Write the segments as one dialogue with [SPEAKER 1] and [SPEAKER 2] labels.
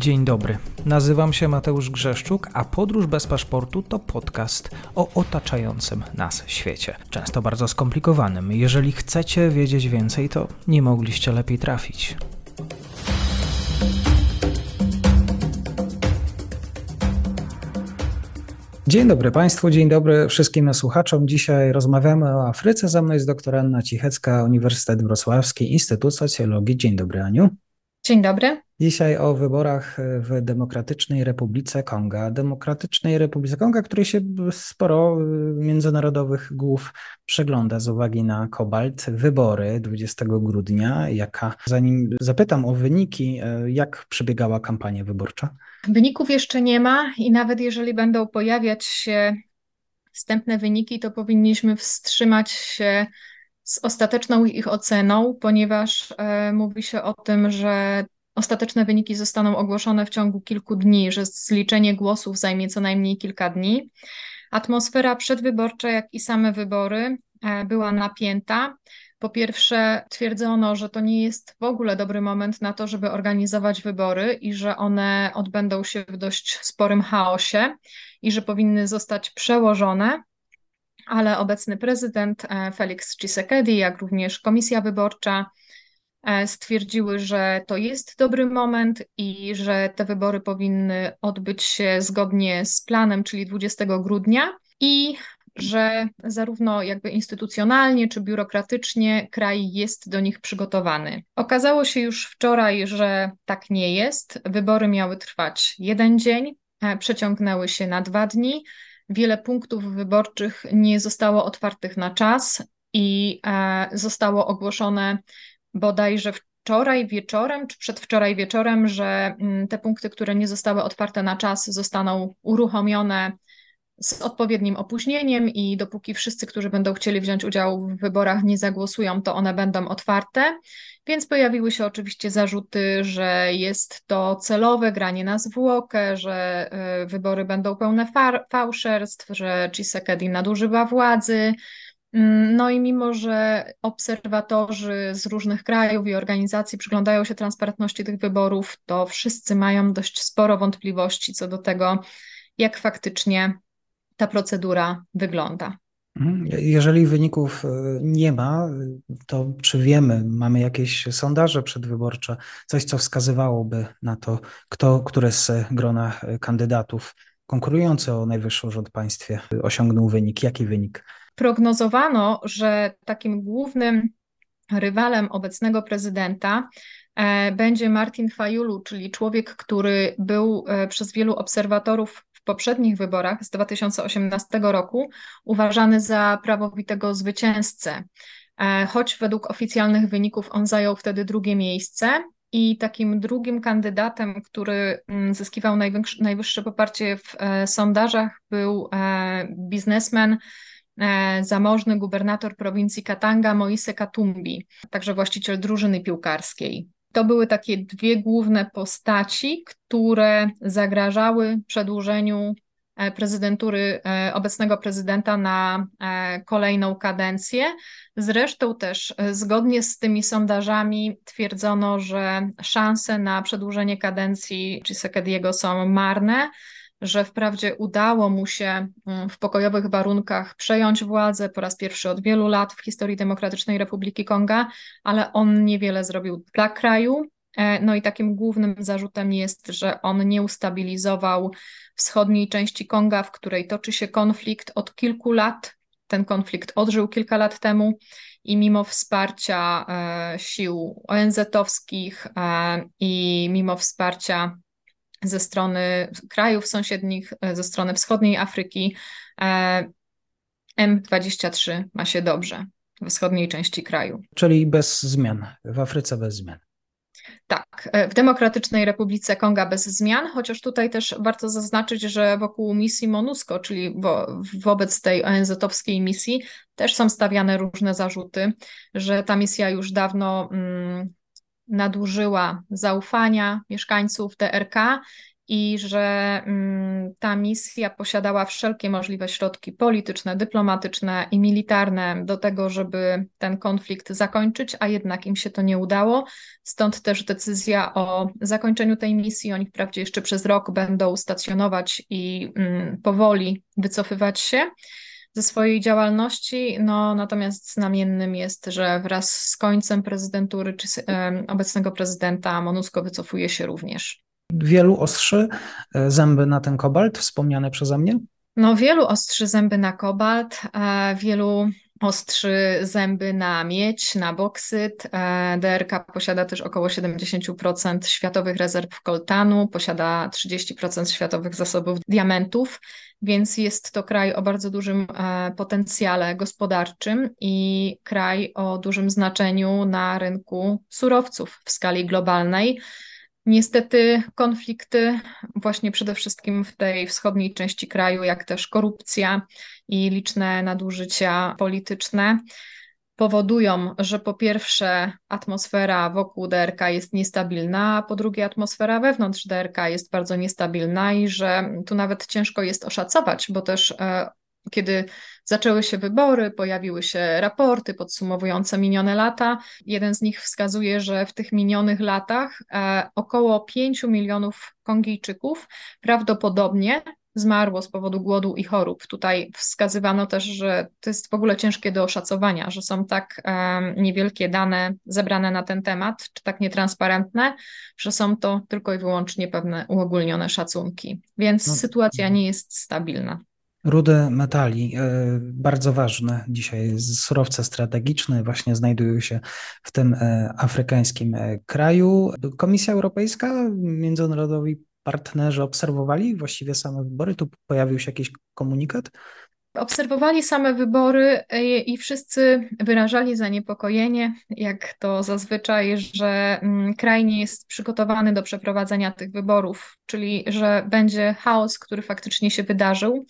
[SPEAKER 1] Dzień dobry. Nazywam się Mateusz Grzeszczuk, a Podróż bez paszportu to podcast o otaczającym nas świecie. Często bardzo skomplikowanym. Jeżeli chcecie wiedzieć więcej, to nie mogliście lepiej trafić. Dzień dobry Państwu, dzień dobry wszystkim słuchaczom. Dzisiaj rozmawiamy o Afryce. Ze mną jest doktor Anna Cichecka, Uniwersytet Wrocławski, Instytut Socjologii. Dzień dobry Aniu.
[SPEAKER 2] Dzień dobry.
[SPEAKER 1] Dzisiaj o wyborach w Demokratycznej Republice Konga. Demokratycznej Republice Konga, której się sporo międzynarodowych głów przegląda z uwagi na kobalt. Wybory 20 grudnia. Jaka, zanim zapytam o wyniki, jak przebiegała kampania wyborcza?
[SPEAKER 2] Wyników jeszcze nie ma i nawet jeżeli będą pojawiać się wstępne wyniki, to powinniśmy wstrzymać się z ostateczną ich oceną, ponieważ e, mówi się o tym, że ostateczne wyniki zostaną ogłoszone w ciągu kilku dni, że zliczenie głosów zajmie co najmniej kilka dni. Atmosfera przedwyborcza, jak i same wybory e, była napięta. Po pierwsze, twierdzono, że to nie jest w ogóle dobry moment na to, żeby organizować wybory i że one odbędą się w dość sporym chaosie i że powinny zostać przełożone ale obecny prezydent e, Felix Tshisekedi, jak również komisja wyborcza e, stwierdziły, że to jest dobry moment i że te wybory powinny odbyć się zgodnie z planem, czyli 20 grudnia i że zarówno jakby instytucjonalnie czy biurokratycznie kraj jest do nich przygotowany. Okazało się już wczoraj, że tak nie jest. Wybory miały trwać jeden dzień, e, przeciągnęły się na dwa dni. Wiele punktów wyborczych nie zostało otwartych na czas i e, zostało ogłoszone bodajże wczoraj wieczorem, czy przedwczoraj wieczorem, że mm, te punkty, które nie zostały otwarte na czas, zostaną uruchomione z odpowiednim opóźnieniem i dopóki wszyscy, którzy będą chcieli wziąć udział w wyborach, nie zagłosują, to one będą otwarte. Więc pojawiły się oczywiście zarzuty, że jest to celowe granie na zwłokę, że y, wybory będą pełne fałszerstw, że Chisekedi nadużywa władzy. Mm, no i mimo, że obserwatorzy z różnych krajów i organizacji przyglądają się transparentności tych wyborów, to wszyscy mają dość sporo wątpliwości co do tego, jak faktycznie ta procedura wygląda.
[SPEAKER 1] Mhm. Jeżeli wyników e, nie ma, to czy wiemy, mamy jakieś sondaże przedwyborcze, coś, co wskazywałoby na to, kto, które z grona kandydatów konkurujący o najwyższy rząd państwie osiągnął wynik, jaki wynik?
[SPEAKER 2] Prognozowano, że takim głównym rywalem obecnego prezydenta e, będzie Martin Fayulu, czyli człowiek, który był e, przez wielu obserwatorów w poprzednich wyborach z 2018 roku uważany za prawowitego zwycięzcę. E, choć według oficjalnych wyników on zajął wtedy drugie miejsce. I takim drugim kandydatem, który mm, zyskiwał najwyższe poparcie w e, sondażach, był e, biznesmen, zamożny gubernator prowincji Katanga Moise Katumbi, także właściciel drużyny piłkarskiej. To były takie dwie główne postaci, które zagrażały przedłużeniu e, prezydentury e, obecnego prezydenta na e, kolejną kadencję. Zresztą też zgodnie z tymi sondażami twierdzono, że szanse na przedłużenie kadencji Tshisekediego są marne że wprawdzie udało mu się mm, w pokojowych warunkach przejąć władzę po raz pierwszy od wielu lat w historii Demokratycznej Republiki Konga, ale on niewiele zrobił dla kraju. E, no i takim głównym zarzutem jest, że on nie ustabilizował wschodniej części Konga, w której toczy się konflikt od kilku lat. Ten konflikt odżył kilka lat temu i mimo wsparcia e, sił ONZ-owskich e, i mimo wsparcia ze strony krajów sąsiednich, e, ze strony wschodniej Afryki. E, M23 ma się dobrze w wschodniej części kraju.
[SPEAKER 1] Czyli bez zmian, w Afryce bez zmian.
[SPEAKER 2] Tak, e, w Demokratycznej Republice Konga bez zmian, chociaż tutaj też warto zaznaczyć, że wokół misji MONUSCO, czyli wo wobec tej ONZ-owskiej misji, też są stawiane różne zarzuty, że ta misja już dawno mm, nadużyła zaufania mieszkańców DRK i że mm, ta misja posiadała wszelkie możliwe środki polityczne, dyplomatyczne i militarne do tego, żeby ten konflikt zakończyć, a jednak im się to nie udało. Stąd też decyzja o zakończeniu tej misji. Oni wprawdzie jeszcze przez rok będą stacjonować i mm, powoli wycofywać się ze swojej działalności. No, natomiast znamiennym jest, że wraz z końcem prezydentury czy obecnego prezydenta MONUSCO wycofuje się również.
[SPEAKER 1] Wielu ostrzy e, zęby na ten kobalt, wspomniane przeze mnie?
[SPEAKER 2] No, wielu ostrzy zęby na kobalt, wielu ostrzy zęby na miedź, na boksyt. E, DRK posiada też około 70% światowych rezerw koltanu, posiada 30% światowych zasobów diamentów, więc jest to kraj o bardzo dużym e, potencjale gospodarczym i kraj o dużym znaczeniu na rynku surowców w skali globalnej. Niestety konflikty, właśnie przede wszystkim w tej wschodniej części kraju, jak też korupcja i liczne nadużycia polityczne, powodują, że po pierwsze atmosfera wokół DRK jest niestabilna, a po drugie atmosfera wewnątrz DRK jest bardzo niestabilna i że tu nawet ciężko jest oszacować, bo też e, kiedy zaczęły się wybory, pojawiły się raporty podsumowujące minione lata. Jeden z nich wskazuje, że w tych minionych latach e, około 5 milionów Kongijczyków prawdopodobnie zmarło z powodu głodu i chorób. Tutaj wskazywano też, że to jest w ogóle ciężkie do oszacowania, że są tak um, niewielkie dane zebrane na ten temat, czy tak nietransparentne, że są to tylko i wyłącznie pewne uogólnione szacunki. Więc no. sytuacja nie jest stabilna.
[SPEAKER 1] Rudy metali, e, bardzo ważne dzisiaj, surowce strategiczne właśnie znajdują się w tym e, afrykańskim e, kraju. Komisja Europejska, międzynarodowi partnerzy obserwowali właściwie same wybory? Tu pojawił się jakiś komunikat?
[SPEAKER 2] Obserwowali same wybory i wszyscy wyrażali zaniepokojenie, jak to zazwyczaj, że mm, kraj nie jest przygotowany do przeprowadzenia tych wyborów, czyli że będzie chaos, który faktycznie się wydarzył.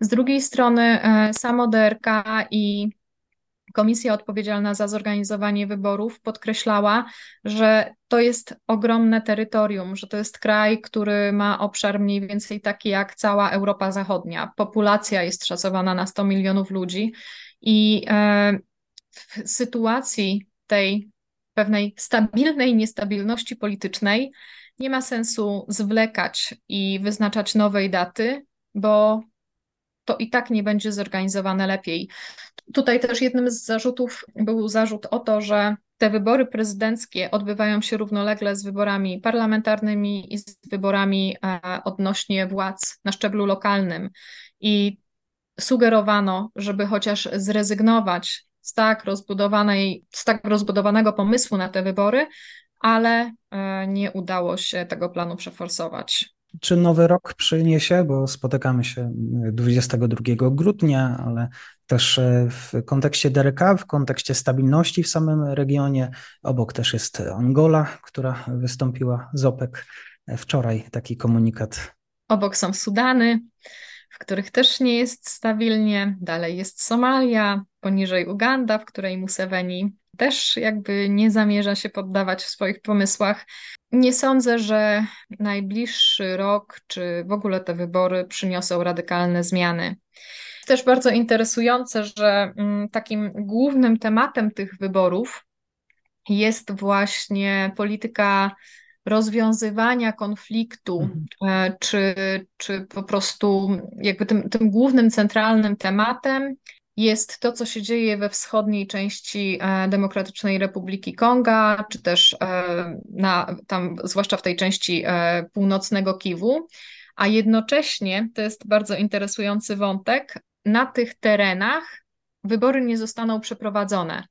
[SPEAKER 2] Z drugiej strony e, samo DRK i Komisja odpowiedzialna za zorganizowanie wyborów podkreślała, że to jest ogromne terytorium, że to jest kraj, który ma obszar mniej więcej taki jak cała Europa Zachodnia. Populacja jest szacowana na 100 milionów ludzi i e, w sytuacji tej pewnej stabilnej niestabilności politycznej nie ma sensu zwlekać i wyznaczać nowej daty, bo to i tak nie będzie zorganizowane lepiej. Tutaj też jednym z zarzutów był zarzut o to, że te wybory prezydenckie odbywają się równolegle z wyborami parlamentarnymi i z wyborami e, odnośnie władz na szczeblu lokalnym. I sugerowano, żeby chociaż zrezygnować z tak rozbudowanej, z tak rozbudowanego pomysłu na te wybory, ale e, nie udało się tego planu przeforsować
[SPEAKER 1] czy nowy rok przyniesie, bo spotykamy się 22 grudnia, ale też e, w kontekście DRK, w kontekście stabilności w samym regionie. Obok też jest Angola, która wystąpiła z OPEC wczoraj, taki komunikat.
[SPEAKER 2] Obok są Sudany, w których też nie jest stabilnie. Dalej jest Somalia, poniżej Uganda, w której Museveni też jakby nie zamierza się poddawać w swoich pomysłach. Nie sądzę, że najbliższy rok czy w ogóle te wybory przyniosą radykalne zmiany. Też bardzo interesujące, że mm, takim głównym tematem tych wyborów jest właśnie polityka rozwiązywania konfliktu, mhm. E, czy, czy po prostu jakby tym, tym głównym, centralnym tematem jest to, co się dzieje we wschodniej części e, Demokratycznej Republiki Konga, czy też e, na, tam, zwłaszcza w tej części e, północnego Kiwu, a jednocześnie, to jest bardzo interesujący wątek, na tych terenach wybory nie zostaną przeprowadzone.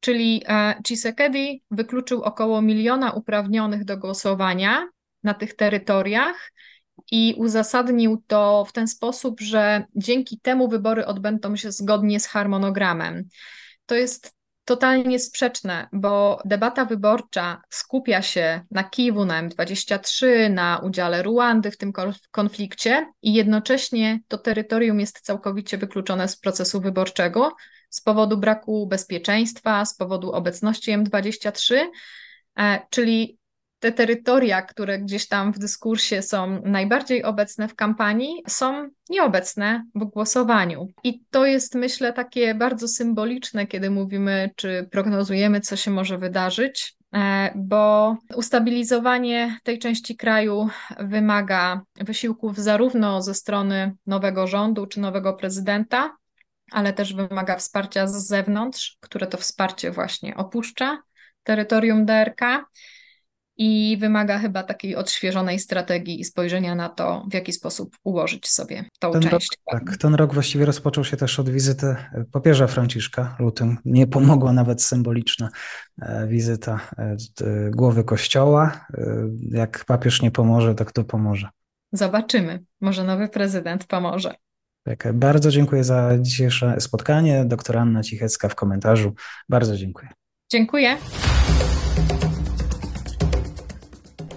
[SPEAKER 2] Czyli Chisekedi wykluczył około miliona uprawnionych do głosowania na tych terytoriach i uzasadnił to w ten sposób, że dzięki temu wybory odbędą się zgodnie z harmonogramem. To jest totalnie sprzeczne, bo debata wyborcza skupia się na Kiwu, na M23, na udziale Ruandy w tym konflikcie i jednocześnie to terytorium jest całkowicie wykluczone z procesu wyborczego z powodu braku bezpieczeństwa, z powodu obecności M23, e, czyli te terytoria, które gdzieś tam w dyskursie są najbardziej obecne w kampanii, są nieobecne w głosowaniu. I to jest, myślę, takie bardzo symboliczne, kiedy mówimy, czy prognozujemy, co się może wydarzyć. E, bo ustabilizowanie tej części kraju wymaga wysiłków zarówno ze strony nowego rządu czy nowego prezydenta, ale też wymaga wsparcia z zewnątrz, które to wsparcie właśnie opuszcza terytorium DRK i wymaga chyba takiej odświeżonej strategii i spojrzenia na to, w jaki sposób ułożyć sobie tą
[SPEAKER 1] ten
[SPEAKER 2] część.
[SPEAKER 1] Rok, tak, ten rok właściwie rozpoczął się też od wizyty papieża Franciszka lutym. Nie pomogła nawet symboliczna e, wizyta e, głowy kościoła. E, jak papież nie pomoże, to kto pomoże?
[SPEAKER 2] Zobaczymy. Może nowy prezydent pomoże.
[SPEAKER 1] Tak, bardzo dziękuję za dzisiejsze spotkanie. Doktor Anna Cichecka w komentarzu. Bardzo dziękuję.
[SPEAKER 2] Dziękuję.